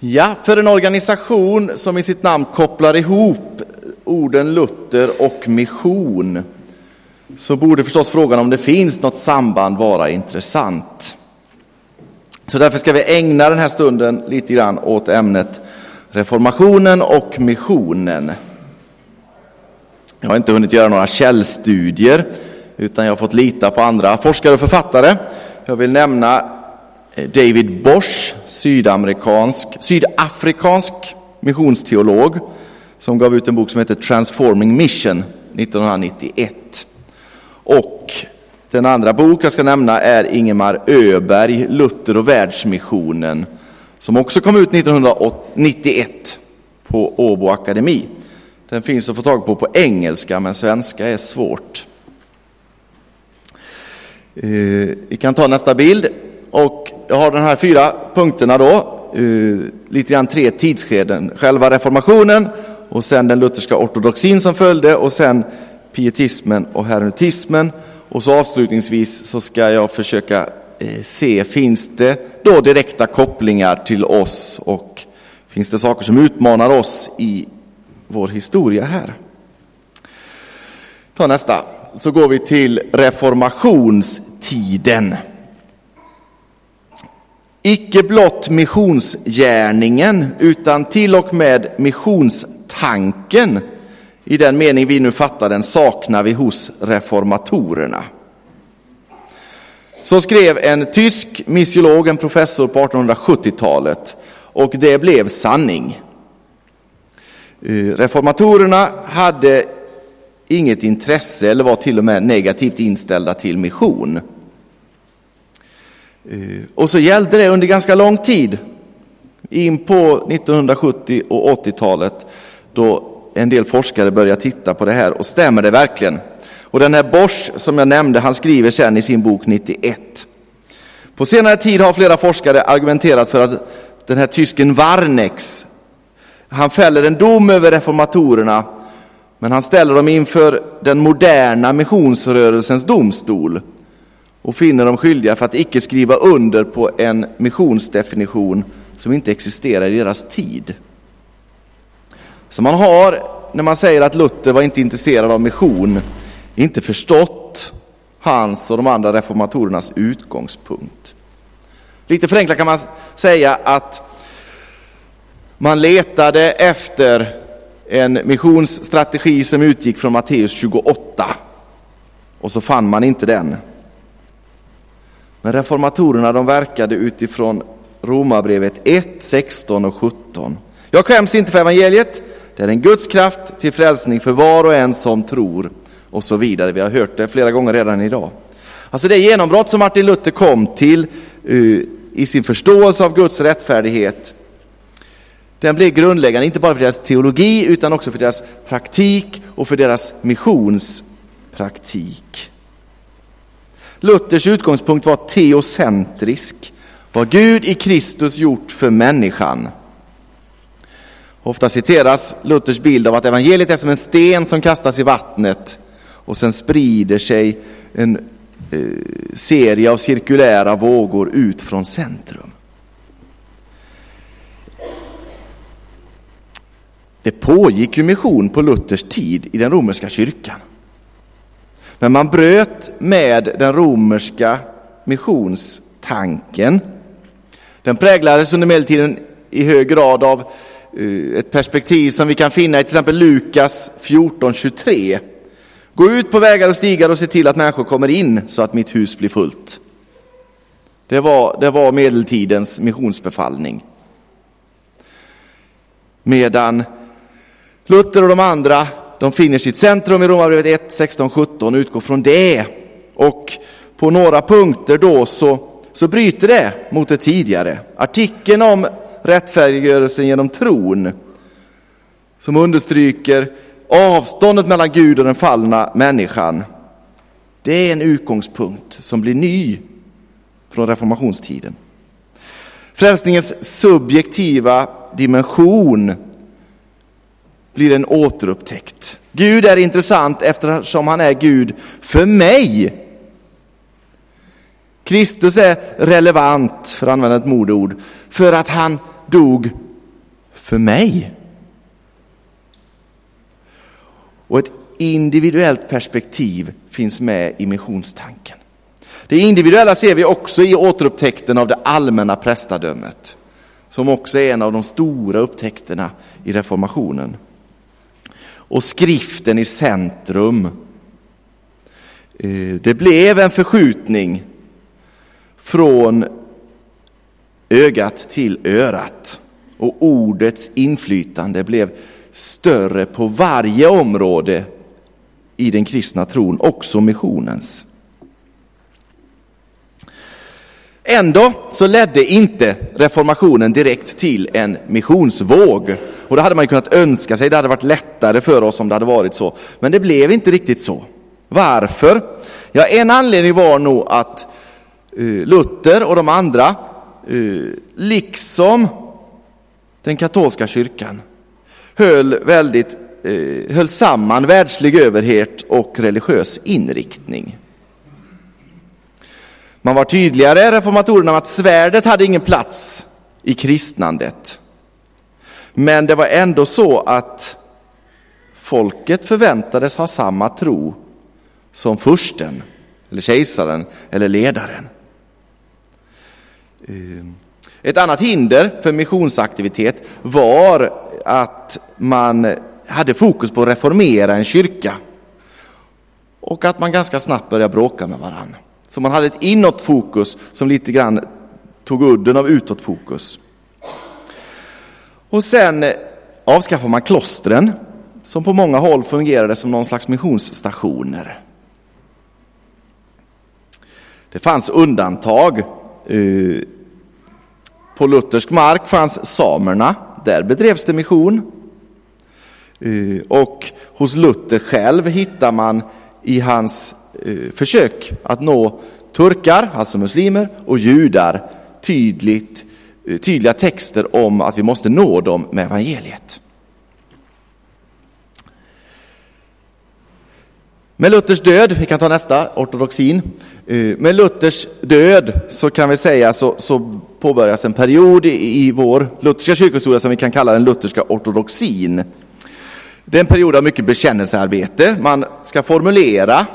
Ja, för en organisation som i sitt namn kopplar ihop orden Luther och mission så borde förstås frågan om det finns något samband vara intressant. Så därför ska vi ägna den här stunden lite grann åt ämnet reformationen och missionen. Jag har inte hunnit göra några källstudier utan jag har fått lita på andra forskare och författare. Jag vill nämna David Bosch, sydamerikansk, sydafrikansk missionsteolog, som gav ut en bok som heter Transforming Mission 1991. Och den andra bok jag ska nämna är Ingemar Öberg, Luther och världsmissionen, som också kom ut 1991 på Åbo Akademi. Den finns att få tag på på engelska, men svenska är svårt. Eh, vi kan ta nästa bild. Och jag har de här fyra punkterna då, uh, lite grann tre tidsskeden. Själva reformationen och sen den lutherska ortodoxin som följde och sen pietismen och hermetismen. Och så avslutningsvis så ska jag försöka eh, se, finns det då direkta kopplingar till oss och finns det saker som utmanar oss i vår historia här? Ta nästa, så går vi till reformationstiden. Icke blott missionsgärningen, utan till och med missionstanken i den mening vi nu fattar den saknar vi hos reformatorerna. Så skrev en tysk missiolog, en professor på 1870-talet, och det blev sanning. Eh, reformatorerna hade inget intresse eller var till och med negativt inställda till mission. Eh, och så gällde det under ganska lång tid, in på 1970 och 80-talet, då en del forskare började titta på det här. Och stämmer det verkligen? Och den här Bosch som jag nämnde, han skriver sen i sin bok 91. På senare tid har flera forskare argumenterat för att den här tysken Warnex, han fäller en dom över reformatorerna, men han ställer dem inför den moderna missionsrörelsens domstol och finner dem skyldiga för att icke skriva under på en missionsdefinition som inte existerar i deras tid. Så man har, när man säger att Luther var inte intresserad av mission, inte förstått hans och de andra reformatorernas utgångspunkt. Lite förenklat kan man säga att man letade efter en missionsstrategi som utgick från Matteus 28 och så fann man inte den. Men reformatorerna de verkade utifrån Romarbrevet 1, 16 och 17. Jag skäms inte för evangeliet. Det är en Guds kraft till frälsning för var och en som tror. Och så vidare. Vi har hört det flera gånger redan idag. Alltså det genombrott som Martin Luther kom till uh, i sin förståelse av Guds rättfärdighet. Den blev grundläggande, inte bara för deras teologi utan också för deras praktik och för deras missionspraktik. Luthers utgångspunkt var teocentrisk, vad Gud i Kristus gjort för människan. Ofta citeras Luthers bild av att evangeliet är som en sten som kastas i vattnet och sen sprider sig en eh, serie av cirkulära vågor ut från centrum. Det pågick ju mission på Luthers tid i den romerska kyrkan. Men man bröt med den romerska missionstanken. Den präglades under medeltiden i hög grad av eh, ett perspektiv som vi kan finna i till exempel Lukas 14.23. Gå ut på vägar och stigar och se till att människor kommer in så att mitt hus blir fullt. Det var, det var medeltidens missionsbefallning. Medan Luther och de andra de finner sitt centrum i Romarbrevet 1, 16, 17 och utgår från det. Och på några punkter då så, så bryter det mot det tidigare. Artikeln om rättfärdiggörelsen genom tron som understryker avståndet mellan Gud och den fallna människan. Det är en utgångspunkt som blir ny från reformationstiden. Frälsningens subjektiva dimension blir en återupptäckt. Gud är intressant eftersom han är Gud för mig. Kristus är relevant, för att använda ett modeord, för att han dog för mig. Och ett individuellt perspektiv finns med i missionstanken. Det individuella ser vi också i återupptäckten av det allmänna prästadömet, som också är en av de stora upptäckterna i reformationen. Och skriften i centrum. Eh, det blev en förskjutning från ögat till örat och ordets inflytande blev större på varje område i den kristna tron, också missionens. Ändå så ledde inte reformationen direkt till en missionsvåg. Och det hade man kunnat önska sig, det hade varit lättare för oss om det hade varit så. Men det blev inte riktigt så. Varför? Ja, en anledning var nog att eh, Luther och de andra, eh, liksom den katolska kyrkan, höll, väldigt, eh, höll samman världslig överhet och religiös inriktning. Man var tydligare, reformatorerna, att svärdet hade ingen plats i kristnandet. Men det var ändå så att folket förväntades ha samma tro som fursten, eller kejsaren, eller ledaren. Ehm, ett annat hinder för missionsaktivitet var att man hade fokus på att reformera en kyrka och att man ganska snabbt började bråka med varandra. Så man hade ett inåt fokus som lite grann tog udden av utåtfokus. Och sen avskaffade man klostren som på många håll fungerade som någon slags missionsstationer. Det fanns undantag. Eh, på luthersk mark fanns samerna, där bedrevs det mission. Eh, och hos Luther själv hittar man i hans eh, försök att nå turkar, alltså muslimer, och judar tydligt, tydliga texter om att vi måste nå dem med evangeliet. Med Luthers död, vi kan ta nästa, ortodoxin. Eh, med Luthers död så kan vi säga så, så påbörjas en period i, i vår lutherska kyrkohistoria som vi kan kalla den lutherska ortodoxin. Det är en period av mycket bekännelsearbete. Man ska formulera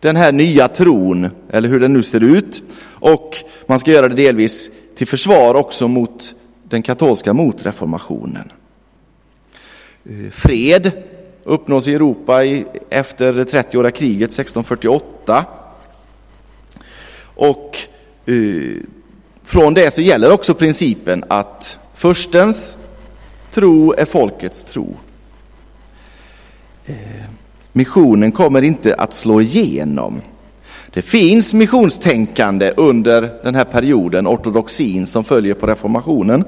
den här nya tron, eller hur den nu ser ut. Och man ska göra det delvis till försvar också mot den katolska motreformationen. Eh, fred uppnås i Europa efter 30-åriga kriget 1648. Och eh, från det så gäller också principen att förstens tro är folkets tro. Eh, missionen kommer inte att slå igenom. Det finns missionstänkande under den här perioden, ortodoxin som följer på reformationen.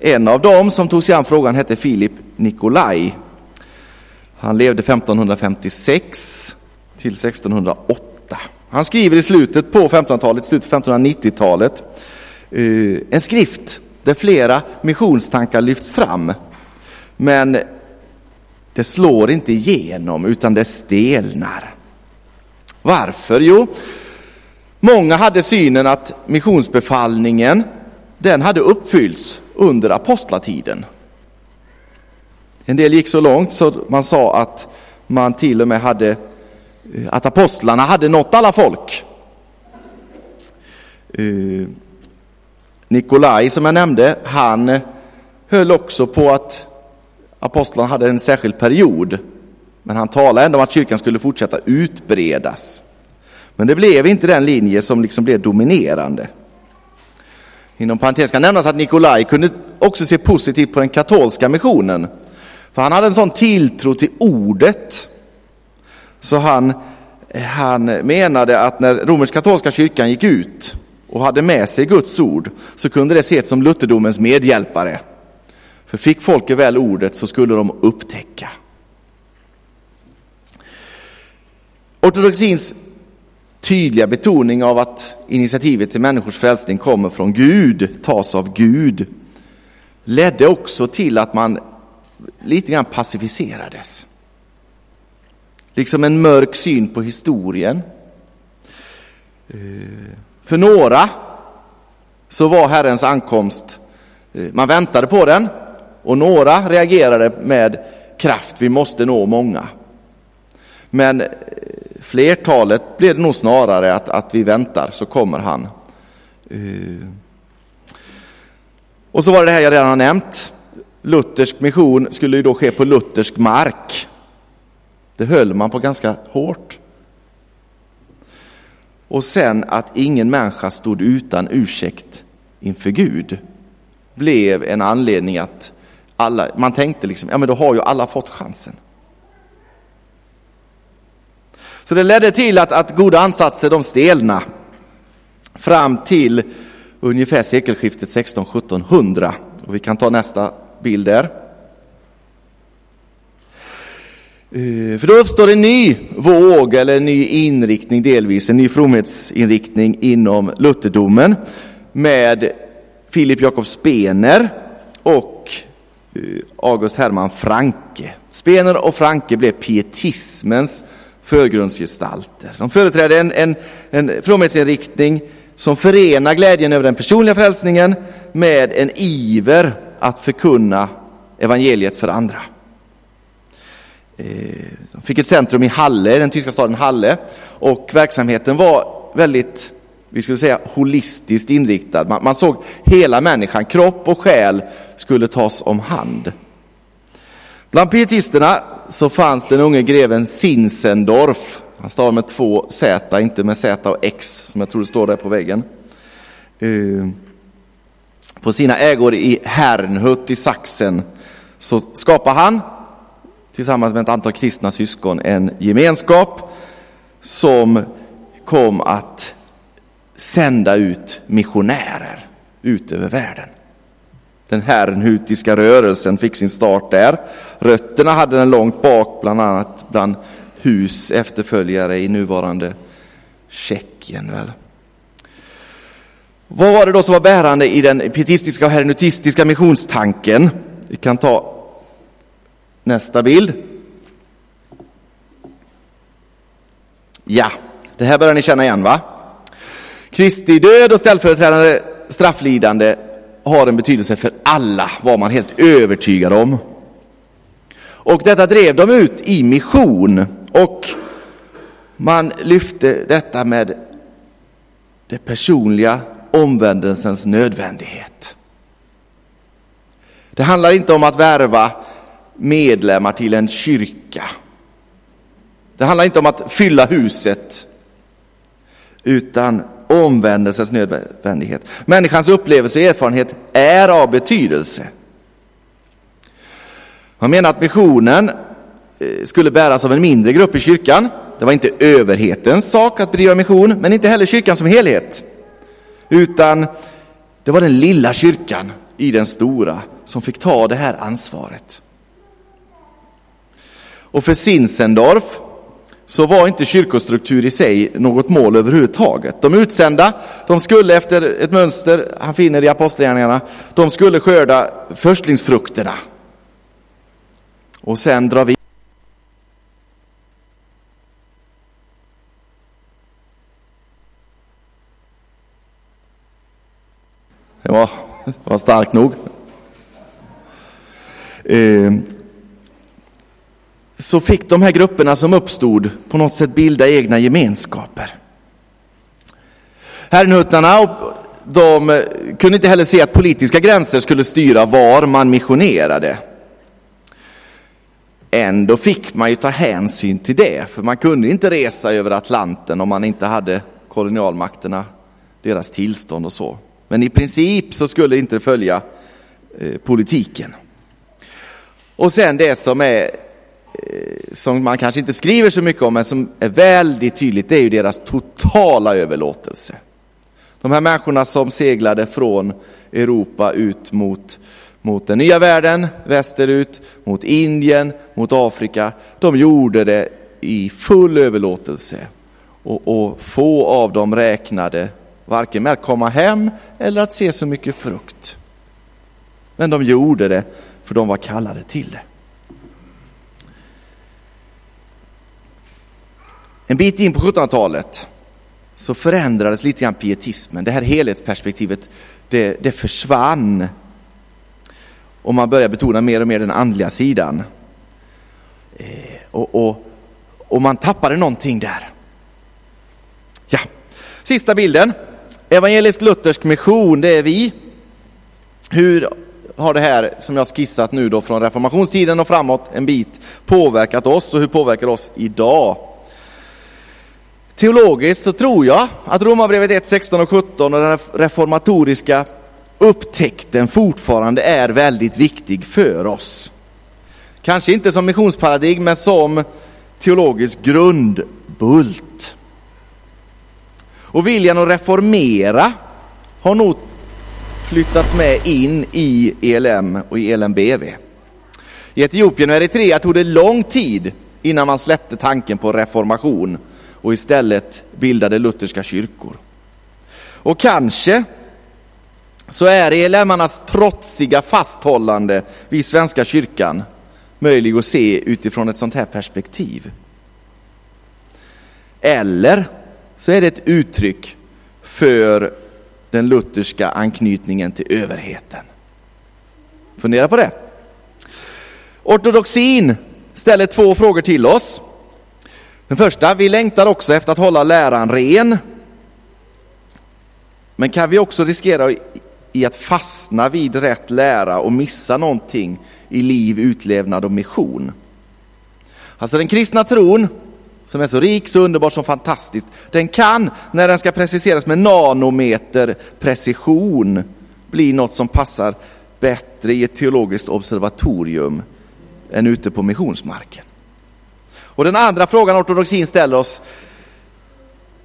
En av dem som tog sig an frågan hette Filip Nikolaj. Han levde 1556 till 1608. Han skriver i slutet på 1500-talet, slutet av 1590-talet, eh, en skrift där flera missionstankar lyfts fram. Men det slår inte igenom utan det stelnar. Varför? Jo, många hade synen att missionsbefallningen den hade uppfyllts under apostlatiden. En del gick så långt så man sa att man till och med hade eh, att apostlarna hade nått alla folk. Eh, Nikolaj som jag nämnde, han eh, höll också på att apostlarna hade en särskild period. Men han talade ändå om att kyrkan skulle fortsätta utbredas. Men det blev inte den linje som liksom blev dominerande. Inom parentes kan nämnas att Nikolaj kunde också se positivt på den katolska missionen. För han hade en sån tilltro till ordet. Så han, han menade att när romersk-katolska kyrkan gick ut och hade med sig Guds ord så kunde det ses som lutherdomens medhjälpare. För fick folket väl ordet så skulle de upptäcka. Ortodoxins tydliga betoning av att initiativet till människors frälsning kommer från Gud, tas av Gud, ledde också till att man lite grann pacificerades. Liksom en mörk syn på historien. Eh, för några så var Herrens ankomst eh, man väntade på den och några reagerade med kraft, vi måste nå många. Men eh, flertalet blev det nog snarare att, att vi väntar så kommer han. Och så var det det här jag redan har nämnt. Luthersk mission skulle ju då ske på luthersk mark. Det höll man på ganska hårt. Och sen att ingen människa stod utan ursäkt inför Gud blev en anledning att alla, man tänkte liksom, ja men då har ju alla fått chansen. Så det ledde till att, att goda ansatser de stelna fram till ungefär sekelskiftet 16-1700. Och vi kan ta nästa bild där. Eh, för då uppstår en ny våg eller en ny inriktning delvis, en ny fromhetsinriktning inom lutherdomen med Filip Jakob Spener och eh, August Hermann Franke. Spener och Franke blev pietismens förgrundsgestalter. De företrädde en, en, en fromhetsinriktning som förenar glädjen över den personliga frälsningen med en iver att förkunna evangeliet för andra. Eh, de fick ett centrum i Halle, den tyska staden Halle, och verksamheten var väldigt, vi skulle säga holistiskt inriktad. Man, man såg hela människan, kropp och själ skulle tas om hand. Bland pietisterna så fanns den unge greven Sinsendorf. Han stavar med två Z, inte med Z och X som jag tror det står där på väggen. Eh, på sina ägor i Hernhut i Sachsen så skapar han tillsammans med ett antal kristna syskon en gemenskap som kom att sända ut missionärer ut över världen. Den hernhutiska rörelsen fick sin start där. Rötterna hade den långt bak, bland annat bland Hus efterföljare i nuvarande Tjeckien. Väl. Vad var det då som var bärande i den pietistiska och hernutistiska missionstanken? Vi kan ta nästa bild. Ja, det här börjar ni känna igen va? Kristi död och ställföreträdande strafflidande har en betydelse för alla, var man helt övertygad om. Och detta drev de ut i mission och man lyfte detta med det personliga omvändelsens nödvändighet. Det handlar inte om att värva medlemmar till en kyrka. Det handlar inte om att fylla huset, utan omvändelsens nödvändighet. Människans upplevelse och erfarenhet är av betydelse. Man menar att missionen eh, skulle bäras av en mindre grupp i kyrkan. Det var inte överhetens sak att bedriva mission, men inte heller kyrkan som helhet. Utan det var den lilla kyrkan i den stora som fick ta det här ansvaret. Och för Sinsendorf så var inte kyrkostruktur i sig något mål överhuvudtaget. De utsända, de skulle efter ett mönster han finner i apostlagärningarna, de skulle skörda förstlingsfrukterna. Och sen dra vi var, var starkt nog. Eh, så fick de här grupperna som uppstod på något sätt bilda egna gemenskaper. Herrenhuttarna de kunde inte heller se att politiska gränser skulle styra var man missionerade. Ändå fick man ju ta hänsyn till det, för man kunde inte resa över Atlanten om man inte hade kolonialmakterna, deras tillstånd och så. Men i princip så skulle inte följa eh, politiken. Och sen det som är eh, som man kanske inte skriver så mycket om, men som är väldigt tydligt, det är ju deras totala överlåtelse. De här människorna som seglade från Europa ut mot, mot den nya världen, västerut, mot Indien, mot Afrika, de gjorde det i full överlåtelse. Och, och få av dem räknade varken med att komma hem eller att se så mycket frukt. Men de gjorde det för de var kallade till det. En bit in på 1700-talet så förändrades lite grann pietismen. Det här helhetsperspektivet, det, det försvann och man började betona mer och mer den andliga sidan. Eh, och, och, och man tappade någonting där. Ja, sista bilden. Evangelisk-luthersk mission, det är vi. Hur har det här som jag skissat nu då från reformationstiden och framåt en bit påverkat oss och hur påverkar det oss idag? Teologiskt så tror jag att Romarbrevet 1, 16 och 17 och den reformatoriska upptäckten fortfarande är väldigt viktig för oss. Kanske inte som missionsparadigm, men som teologisk grundbult. Och viljan att reformera har nog flyttats med in i ELM och i ELMBV. I Etiopien och Eritrea tog det lång tid innan man släppte tanken på reformation och istället bildade lutherska kyrkor. Och kanske så är ELM-arnas trotsiga fasthållande vid Svenska kyrkan möjlig att se utifrån ett sånt här perspektiv. Eller så är det ett uttryck för den lutherska anknytningen till överheten. Fundera på det. Ortodoxin ställer två frågor till oss. Den första, vi längtar också efter att hålla läran ren. Men kan vi också riskera i att fastna vid rätt lära och missa någonting i liv, utlevnad och mission? Alltså den kristna tron, som är så rik, så underbar, så fantastisk, den kan, när den ska preciseras med nanometer precision, bli något som passar bättre i ett teologiskt observatorium än ute på missionsmarken. Och den andra frågan ortodoxin ställer oss,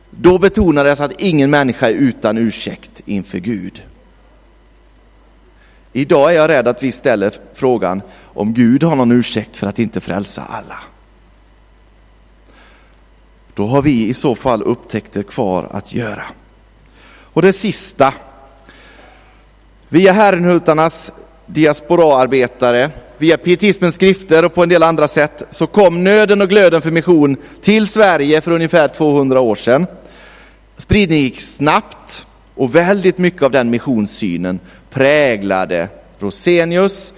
då betonades att ingen människa är utan ursäkt inför Gud. Idag är jag rädd att vi ställer frågan om Gud har någon ursäkt för att inte frälsa alla. Då har vi i så fall upptäckter kvar att göra. Och det sista. Via Herrenhutarnas diasporaarbetare via pietismens skrifter och på en del andra sätt så kom nöden och glöden för mission till Sverige för ungefär 200 år sedan. Spridningen gick snabbt och väldigt mycket av den missionssynen präglade Rosenius,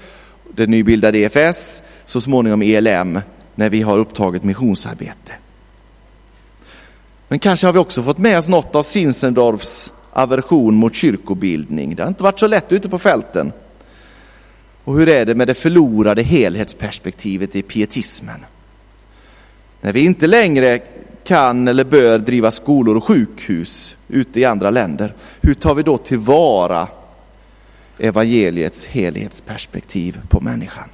det nybildade EFS, så småningom ELM, när vi har upptagit missionsarbete. Men kanske har vi också fått med oss något av Sinsendorfs aversion mot kyrkobildning. Det har inte varit så lätt ute på fälten. Och hur är det med det förlorade helhetsperspektivet i pietismen? När vi inte längre kan eller bör driva skolor och sjukhus ute i andra länder, hur tar vi då tillvara evangeliets helhetsperspektiv på människan?